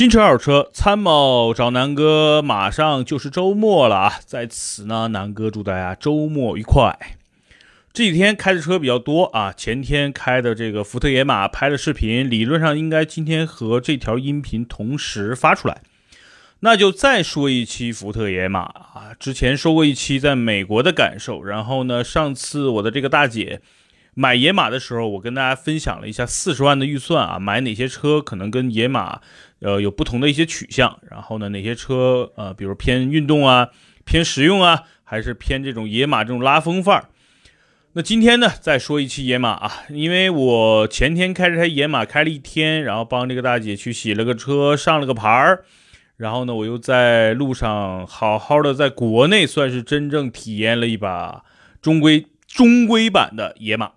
新车好车，参谋找南哥，马上就是周末了啊！在此呢，南哥祝大家周末愉快。这几天开的车比较多啊，前天开的这个福特野马拍的视频，理论上应该今天和这条音频同时发出来。那就再说一期福特野马啊，之前说过一期在美国的感受，然后呢，上次我的这个大姐。买野马的时候，我跟大家分享了一下四十万的预算啊，买哪些车可能跟野马，呃，有不同的一些取向。然后呢，哪些车呃，比如偏运动啊，偏实用啊，还是偏这种野马这种拉风范儿。那今天呢，再说一期野马啊，因为我前天开着台野马开了一天，然后帮这个大姐去洗了个车，上了个牌儿，然后呢，我又在路上好好的在国内算是真正体验了一把中规中规版的野马。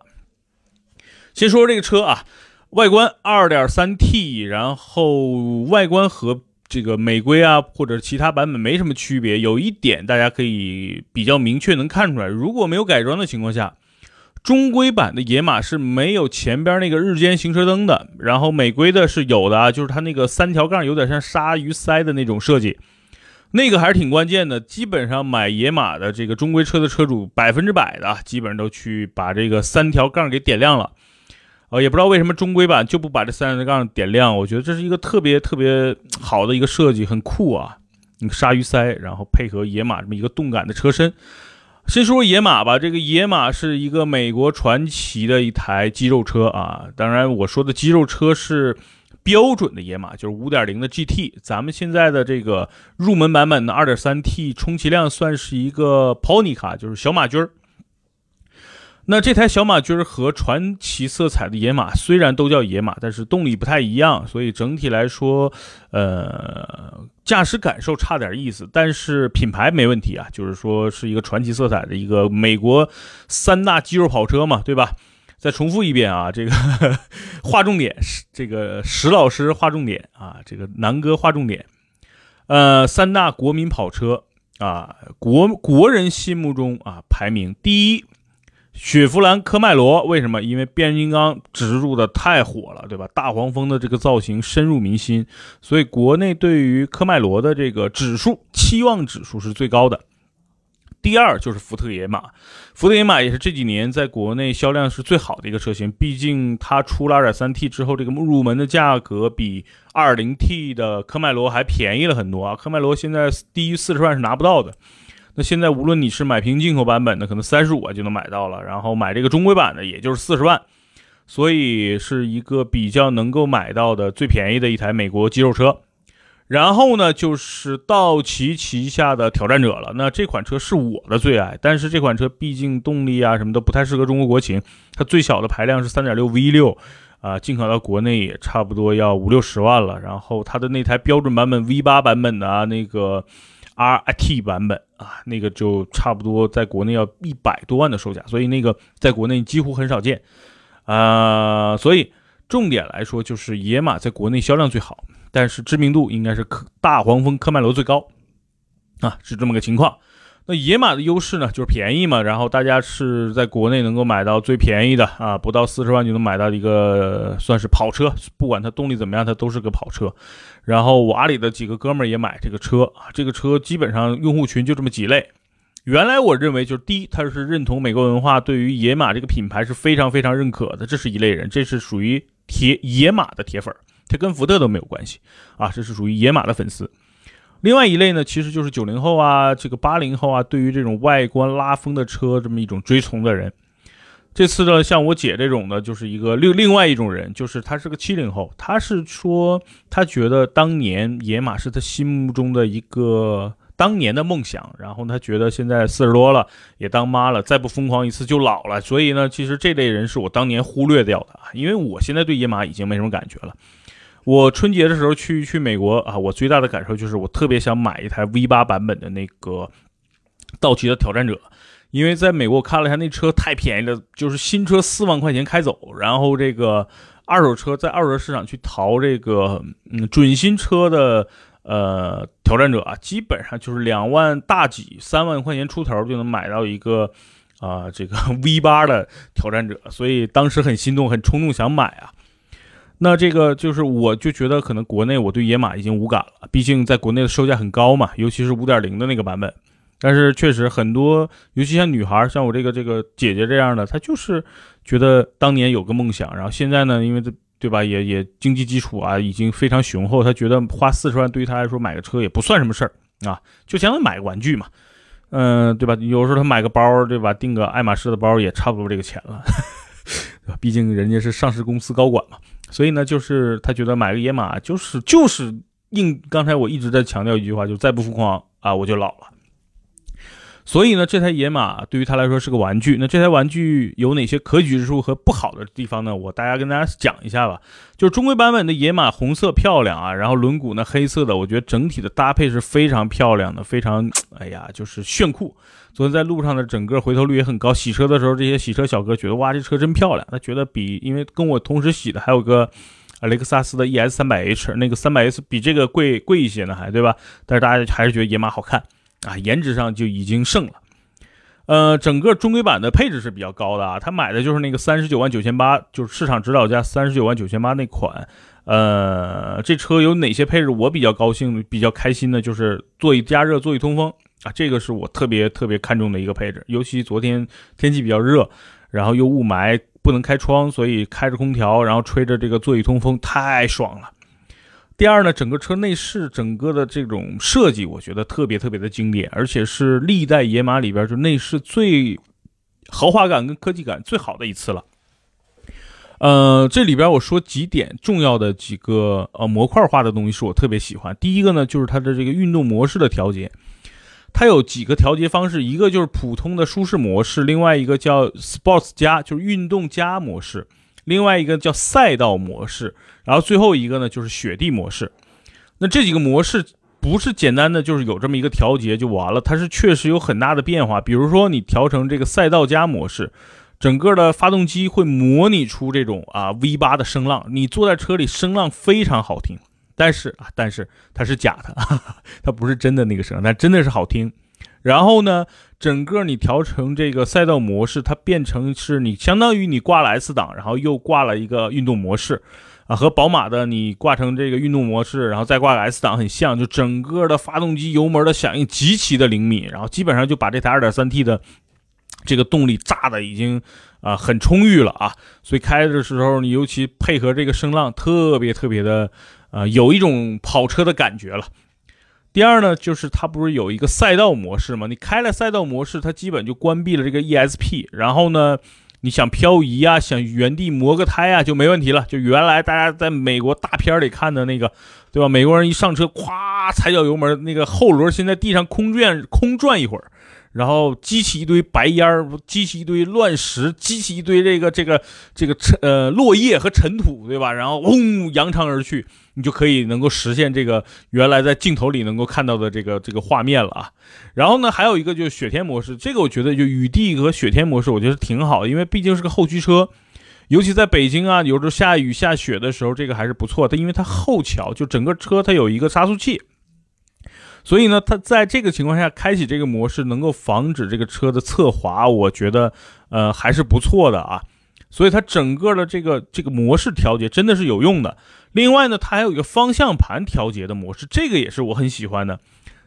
先说说这个车啊，外观 2.3T，然后外观和这个美规啊或者其他版本没什么区别。有一点大家可以比较明确能看出来，如果没有改装的情况下，中规版的野马是没有前边那个日间行车灯的，然后美规的是有的啊，就是它那个三条杠有点像鲨鱼鳃的那种设计，那个还是挺关键的。基本上买野马的这个中规车的车主，百分之百的基本上都去把这个三条杠给点亮了。呃，也不知道为什么中规版就不把这三条杠点亮，我觉得这是一个特别特别好的一个设计，很酷啊！你鲨鱼鳃，然后配合野马这么一个动感的车身。先说说野马吧，这个野马是一个美国传奇的一台肌肉车啊。当然，我说的肌肉车是标准的野马，就是五点零的 GT。咱们现在的这个入门版本的二点三 T，充其量算是一个 Pony 卡，就是小马驹儿。那这台小马驹和传奇色彩的野马虽然都叫野马，但是动力不太一样，所以整体来说，呃，驾驶感受差点意思。但是品牌没问题啊，就是说是一个传奇色彩的一个美国三大肌肉跑车嘛，对吧？再重复一遍啊，这个划重点，这个石老师划重点啊，这个南哥划重点，呃，三大国民跑车啊，国国人心目中啊排名第一。雪佛兰科迈罗为什么？因为变形金刚植入的太火了，对吧？大黄蜂的这个造型深入民心，所以国内对于科迈罗的这个指数期望指数是最高的。第二就是福特野马，福特野马也是这几年在国内销量是最好的一个车型，毕竟它出了 2.3T 之后，这个入门的价格比 2.0T 的科迈罗还便宜了很多啊！科迈罗现在低于四十万是拿不到的。那现在无论你是买平行进口版本的，可能三十五万就能买到了，然后买这个中规版的，也就是四十万，所以是一个比较能够买到的最便宜的一台美国肌肉车。然后呢，就是道奇旗下的挑战者了。那这款车是我的最爱，但是这款车毕竟动力啊什么的不太适合中国国情，它最小的排量是三点六 V 六，啊，进口到国内也差不多要五六十万了。然后它的那台标准版本 V 八版本的，那个。R T 版本啊，那个就差不多在国内要一百多万的售价，所以那个在国内几乎很少见，啊，所以重点来说就是野马在国内销量最好，但是知名度应该是科大黄蜂科迈罗最高，啊，是这么个情况。那野马的优势呢，就是便宜嘛，然后大家是在国内能够买到最便宜的啊，不到四十万就能买到一个算是跑车，不管它动力怎么样，它都是个跑车。然后我阿里的几个哥们儿也买这个车啊，这个车基本上用户群就这么几类。原来我认为就是第一，他是认同美国文化，对于野马这个品牌是非常非常认可的，这是一类人，这是属于铁野马的铁粉儿，他跟福特都没有关系啊，这是属于野马的粉丝。另外一类呢，其实就是九零后啊，这个八零后啊，对于这种外观拉风的车这么一种追崇的人。这次呢，像我姐这种的，就是一个另另外一种人，就是他是个七零后，他是说他觉得当年野马是他心目中的一个当年的梦想，然后他觉得现在四十多了，也当妈了，再不疯狂一次就老了。所以呢，其实这类人是我当年忽略掉的，因为我现在对野马已经没什么感觉了。我春节的时候去去美国啊，我最大的感受就是我特别想买一台 V 八版本的那个道奇的挑战者，因为在美国我看了一下那车太便宜了，就是新车四万块钱开走，然后这个二手车在二手车市场去淘这个嗯准新车的呃挑战者啊，基本上就是两万大几三万块钱出头就能买到一个啊这个 V 八的挑战者，所以当时很心动，很冲动想买啊。那这个就是我就觉得可能国内我对野马已经无感了，毕竟在国内的售价很高嘛，尤其是五点零的那个版本。但是确实很多，尤其像女孩，像我这个这个姐姐这样的，她就是觉得当年有个梦想，然后现在呢，因为这对吧，也也经济基础啊已经非常雄厚，她觉得花四十万对于她来说买个车也不算什么事儿啊，就相当于买个玩具嘛，嗯，对吧？有时候她买个包，对吧？订个爱马仕的包也差不多这个钱了，毕竟人家是上市公司高管嘛，所以呢，就是他觉得买个野马就是就是应刚才我一直在强调一句话，就再不疯狂啊，我就老了。所以呢，这台野马对于他来说是个玩具。那这台玩具有哪些可取之处和不好的地方呢？我大家跟大家讲一下吧。就是中规版本的野马红色漂亮啊，然后轮毂呢黑色的，我觉得整体的搭配是非常漂亮的，非常哎呀就是炫酷。昨天在路上的整个回头率也很高，洗车的时候这些洗车小哥觉得哇这车真漂亮。他觉得比因为跟我同时洗的还有个雷克萨斯的 ES 三百 H，那个三百 S 比这个贵贵一些呢还对吧？但是大家还是觉得野马好看。啊，颜值上就已经胜了，呃，整个中规版的配置是比较高的啊，他买的就是那个三十九万九千八，就是市场指导价三十九万九千八那款，呃，这车有哪些配置？我比较高兴、比较开心的就是座椅加热、座椅通风啊，这个是我特别特别看重的一个配置，尤其昨天天气比较热，然后又雾霾，不能开窗，所以开着空调，然后吹着这个座椅通风，太爽了。第二呢，整个车内饰整个的这种设计，我觉得特别特别的经典，而且是历代野马里边就内饰最豪华感跟科技感最好的一次了。呃，这里边我说几点重要的几个呃模块化的东西是我特别喜欢。第一个呢，就是它的这个运动模式的调节，它有几个调节方式，一个就是普通的舒适模式，另外一个叫 Sports 加，就是运动加模式。另外一个叫赛道模式，然后最后一个呢就是雪地模式。那这几个模式不是简单的就是有这么一个调节就完了，它是确实有很大的变化。比如说你调成这个赛道加模式，整个的发动机会模拟出这种啊 V 八的声浪，你坐在车里声浪非常好听。但是啊，但是它是假的，它不是真的那个声，但真的是好听。然后呢，整个你调成这个赛道模式，它变成是你相当于你挂了 S 档，然后又挂了一个运动模式，啊，和宝马的你挂成这个运动模式，然后再挂个 S 档很像，就整个的发动机油门的响应极其的灵敏，然后基本上就把这台 2.3T 的这个动力炸的已经啊很充裕了啊，所以开的时候你尤其配合这个声浪，特别特别的啊有一种跑车的感觉了。第二呢，就是它不是有一个赛道模式吗？你开了赛道模式，它基本就关闭了这个 ESP。然后呢，你想漂移啊，想原地磨个胎啊，就没问题了。就原来大家在美国大片里看的那个，对吧？美国人一上车，咵踩脚油门，那个后轮先在地上空转空转一会儿。然后激起一堆白烟儿，激起一堆乱石，激起一堆这个这个这个尘呃落叶和尘土，对吧？然后嗡扬长而去，你就可以能够实现这个原来在镜头里能够看到的这个这个画面了啊。然后呢，还有一个就是雪天模式，这个我觉得就雨地和雪天模式，我觉得挺好，因为毕竟是个后驱车，尤其在北京啊，有时候下雨下雪的时候，这个还是不错的，因为它后桥就整个车它有一个差速器。所以呢，它在这个情况下开启这个模式，能够防止这个车的侧滑，我觉得，呃，还是不错的啊。所以它整个的这个这个模式调节真的是有用的。另外呢，它还有一个方向盘调节的模式，这个也是我很喜欢的。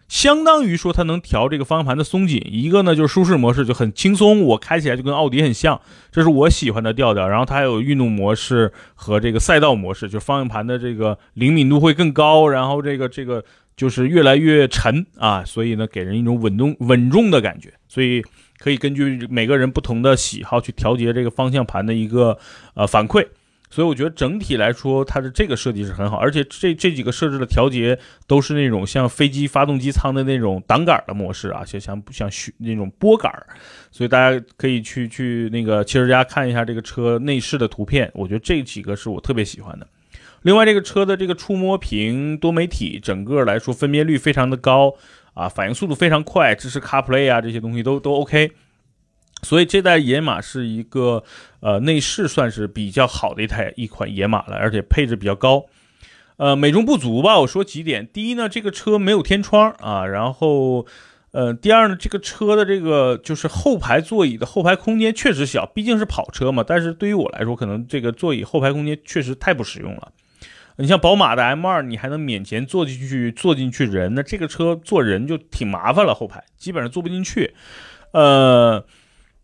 相当于说它能调这个方向盘的松紧。一个呢就是舒适模式就很轻松，我开起来就跟奥迪很像，这是我喜欢的调调。然后它还有运动模式和这个赛道模式，就方向盘的这个灵敏度会更高，然后这个这个。就是越来越沉啊，所以呢，给人一种稳重稳重的感觉。所以可以根据每个人不同的喜好去调节这个方向盘的一个呃反馈。所以我觉得整体来说，它的这个设计是很好，而且这这几个设置的调节都是那种像飞机发动机舱的那种挡杆的模式啊，像像像那种拨杆。所以大家可以去去那个汽车家看一下这个车内饰的图片，我觉得这几个是我特别喜欢的。另外，这个车的这个触摸屏多媒体，整个来说分辨率非常的高啊，反应速度非常快，支持 CarPlay 啊，这些东西都都 OK。所以这代野马是一个呃内饰算是比较好的一台一款野马了，而且配置比较高。呃，美中不足吧，我说几点。第一呢，这个车没有天窗啊，然后呃，第二呢，这个车的这个就是后排座椅的后排空间确实小，毕竟是跑车嘛。但是对于我来说，可能这个座椅后排空间确实太不实用了。你像宝马的 M2，你还能勉强坐进去坐进去人，那这个车坐人就挺麻烦了，后排基本上坐不进去。呃，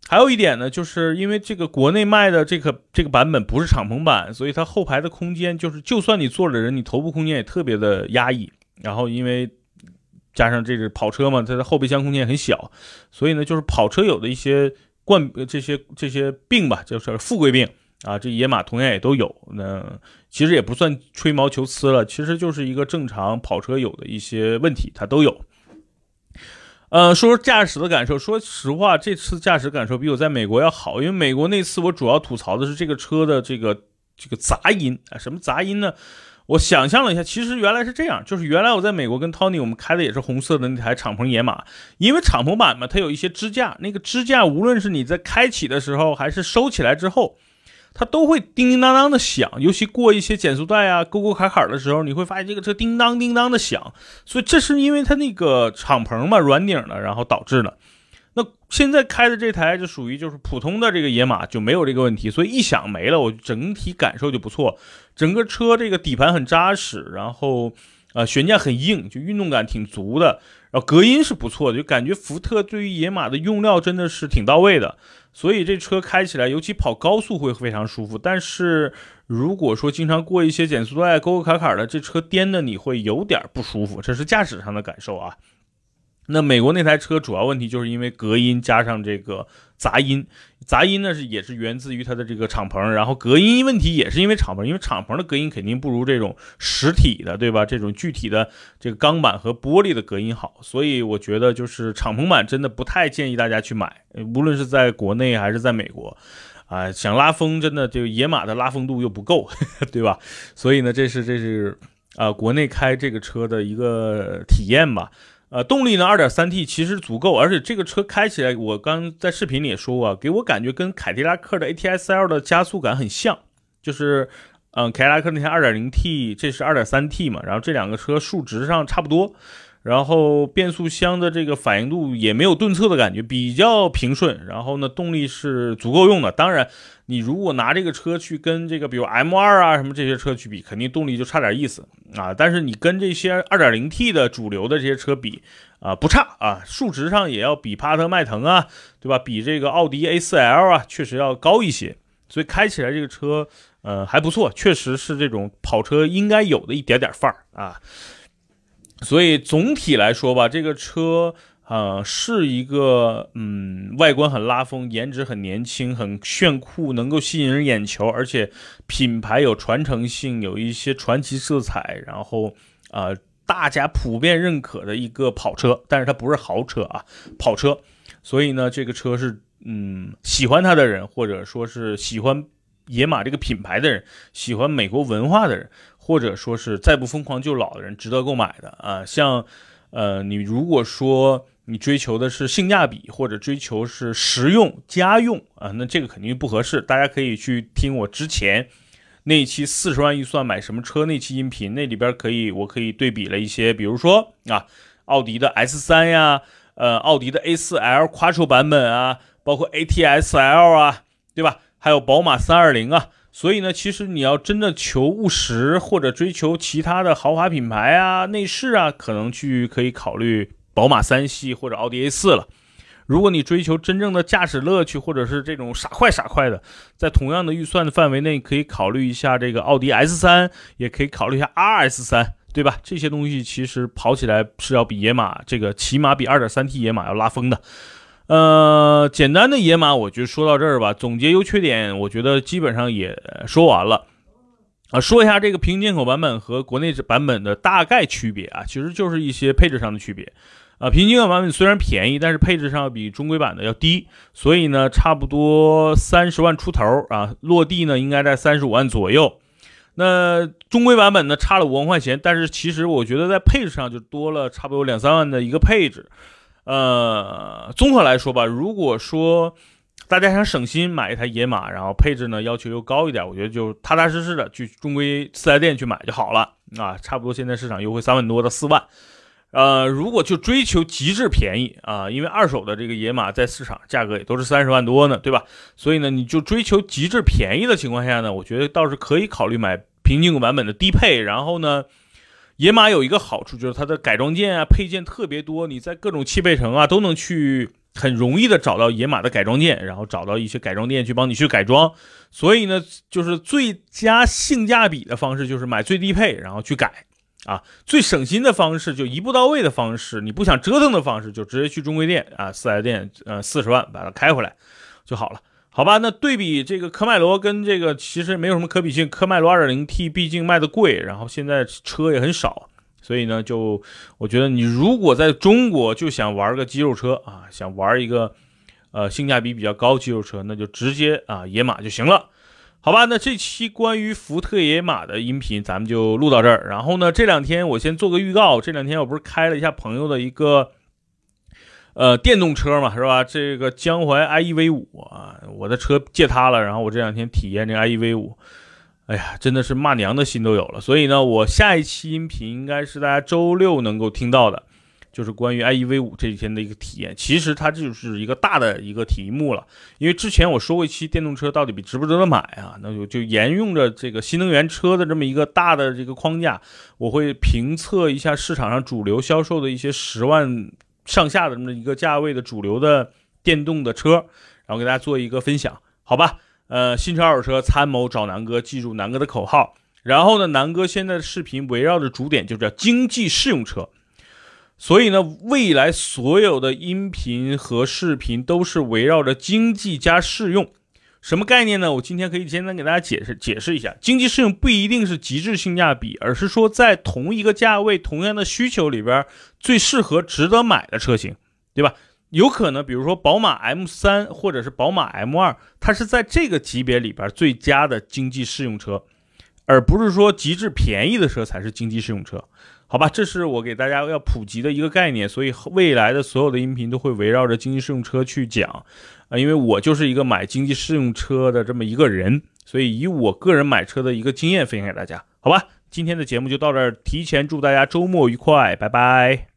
还有一点呢，就是因为这个国内卖的这个这个版本不是敞篷版，所以它后排的空间就是，就算你坐着人，你头部空间也特别的压抑。然后因为加上这是跑车嘛，它的后备箱空间很小，所以呢，就是跑车有的一些冠这些这些病吧，就是富贵病啊，这野马同样也都有。那其实也不算吹毛求疵了，其实就是一个正常跑车有的一些问题，它都有。呃，说说驾驶的感受，说实话，这次驾驶感受比我在美国要好，因为美国那次我主要吐槽的是这个车的这个这个杂音啊，什么杂音呢？我想象了一下，其实原来是这样，就是原来我在美国跟 Tony 我们开的也是红色的那台敞篷野马，因为敞篷版嘛，它有一些支架，那个支架无论是你在开启的时候，还是收起来之后，它都会叮叮当当的响，尤其过一些减速带啊、沟沟坎坎的时候，你会发现这个车叮当叮当的响，所以这是因为它那个敞篷嘛，软顶的，然后导致的。那现在开的这台就属于就是普通的这个野马就没有这个问题，所以一响没了，我整体感受就不错。整个车这个底盘很扎实，然后呃悬架很硬，就运动感挺足的。然后隔音是不错的，就感觉福特对于野马的用料真的是挺到位的。所以这车开起来，尤其跑高速会非常舒服。但是如果说经常过一些减速带沟沟坎坎的，这车颠的你会有点不舒服，这是驾驶上的感受啊。那美国那台车主要问题就是因为隔音加上这个杂音，杂音呢是也是源自于它的这个敞篷，然后隔音问题也是因为敞篷，因为敞篷的隔音肯定不如这种实体的，对吧？这种具体的这个钢板和玻璃的隔音好，所以我觉得就是敞篷版真的不太建议大家去买，无论是在国内还是在美国，啊，想拉风真的就野马的拉风度又不够，对吧？所以呢，这是这是啊，国内开这个车的一个体验吧。呃，动力呢，二点三 T 其实足够，而且这个车开起来，我刚在视频里也说过，给我感觉跟凯迪拉克的 ATS L 的加速感很像，就是，嗯，凯迪拉克那台二点零 T，这是二点三 T 嘛，然后这两个车数值上差不多。然后变速箱的这个反应度也没有顿挫的感觉，比较平顺。然后呢，动力是足够用的。当然，你如果拿这个车去跟这个比如 M2 啊什么这些车去比，肯定动力就差点意思啊。但是你跟这些 2.0T 的主流的这些车比啊，不差啊，数值上也要比帕特迈腾啊，对吧？比这个奥迪 A4L 啊，确实要高一些。所以开起来这个车，呃，还不错，确实是这种跑车应该有的一点点范儿啊。所以总体来说吧，这个车啊是一个嗯，外观很拉风，颜值很年轻，很炫酷，能够吸引人眼球，而且品牌有传承性，有一些传奇色彩，然后啊，大家普遍认可的一个跑车，但是它不是豪车啊，跑车。所以呢，这个车是嗯，喜欢它的人，或者说是喜欢野马这个品牌的人，喜欢美国文化的人。或者说是再不疯狂就老的人值得购买的啊，像，呃，你如果说你追求的是性价比或者追求是实用家用啊，那这个肯定不合适。大家可以去听我之前那期四十万预算买什么车那期音频，那里边可以我可以对比了一些，比如说啊，奥迪的 S 三呀，呃，奥迪的 A 四 L Quattro 版本啊，包括 ATS L 啊，对吧？还有宝马三二零啊。所以呢，其实你要真的求务实，或者追求其他的豪华品牌啊、内饰啊，可能去可以考虑宝马三系或者奥迪 A 四了。如果你追求真正的驾驶乐趣，或者是这种傻快傻快的，在同样的预算的范围内，可以考虑一下这个奥迪 S 三，也可以考虑一下 RS 三，对吧？这些东西其实跑起来是要比野马这个起码比 2.3T 野马要拉风的。呃，简单的野马，我就说到这儿吧。总结优缺点，我觉得基本上也说完了。啊，说一下这个平行进口版本和国内版本的大概区别啊，其实就是一些配置上的区别。啊，平行进口版本虽然便宜，但是配置上比中规版的要低，所以呢，差不多三十万出头啊，落地呢应该在三十五万左右。那中规版本呢差了五万块钱，但是其实我觉得在配置上就多了差不多两三万的一个配置。呃，综合来说吧，如果说大家想省心买一台野马，然后配置呢要求又高一点，我觉得就踏踏实实的去中规四 S 店去买就好了啊，差不多现在市场优惠三万多到四万。呃，如果就追求极致便宜啊，因为二手的这个野马在市场价格也都是三十万多呢，对吧？所以呢，你就追求极致便宜的情况下呢，我觉得倒是可以考虑买平进口版本的低配。然后呢，野马有一个好处就是它的改装件啊、配件特别多，你在各种汽配城啊都能去很容易的找到野马的改装件，然后找到一些改装店去帮你去改装。所以呢，就是最佳性价比的方式就是买最低配，然后去改。啊，最省心的方式就一步到位的方式，你不想折腾的方式就直接去中规店啊，四 S 店，呃，四十万把它开回来就好了，好吧？那对比这个科迈罗跟这个其实没有什么可比性，科迈罗 2.0T 毕竟卖的贵，然后现在车也很少，所以呢，就我觉得你如果在中国就想玩个肌肉车啊，想玩一个呃性价比比较高肌肉车，那就直接啊野马就行了。好吧，那这期关于福特野马的音频咱们就录到这儿。然后呢，这两天我先做个预告。这两天我不是开了一下朋友的一个呃电动车嘛，是吧？这个江淮 IEV 五啊，我的车借他了。然后我这两天体验这 IEV 五，哎呀，真的是骂娘的心都有了。所以呢，我下一期音频应该是大家周六能够听到的。就是关于 IEV 五这几天的一个体验，其实它就是一个大的一个题目了。因为之前我说过一期电动车到底值不值得买啊，那就就沿用着这个新能源车的这么一个大的这个框架，我会评测一下市场上主流销售的一些十万上下的这么一个价位的主流的电动的车，然后给大家做一个分享，好吧？呃，新车二手车参谋找南哥，记住南哥的口号。然后呢，南哥现在的视频围绕着主点就叫经济适用车。所以呢，未来所有的音频和视频都是围绕着经济加适用，什么概念呢？我今天可以简单给大家解释解释一下。经济适用不一定是极致性价比，而是说在同一个价位、同样的需求里边，最适合、值得买的车型，对吧？有可能，比如说宝马 M 三或者是宝马 M 二，它是在这个级别里边最佳的经济适用车，而不是说极致便宜的车才是经济适用车。好吧，这是我给大家要普及的一个概念，所以未来的所有的音频都会围绕着经济适用车去讲，啊，因为我就是一个买经济适用车的这么一个人，所以以我个人买车的一个经验分享给大家，好吧，今天的节目就到这儿，提前祝大家周末愉快，拜拜。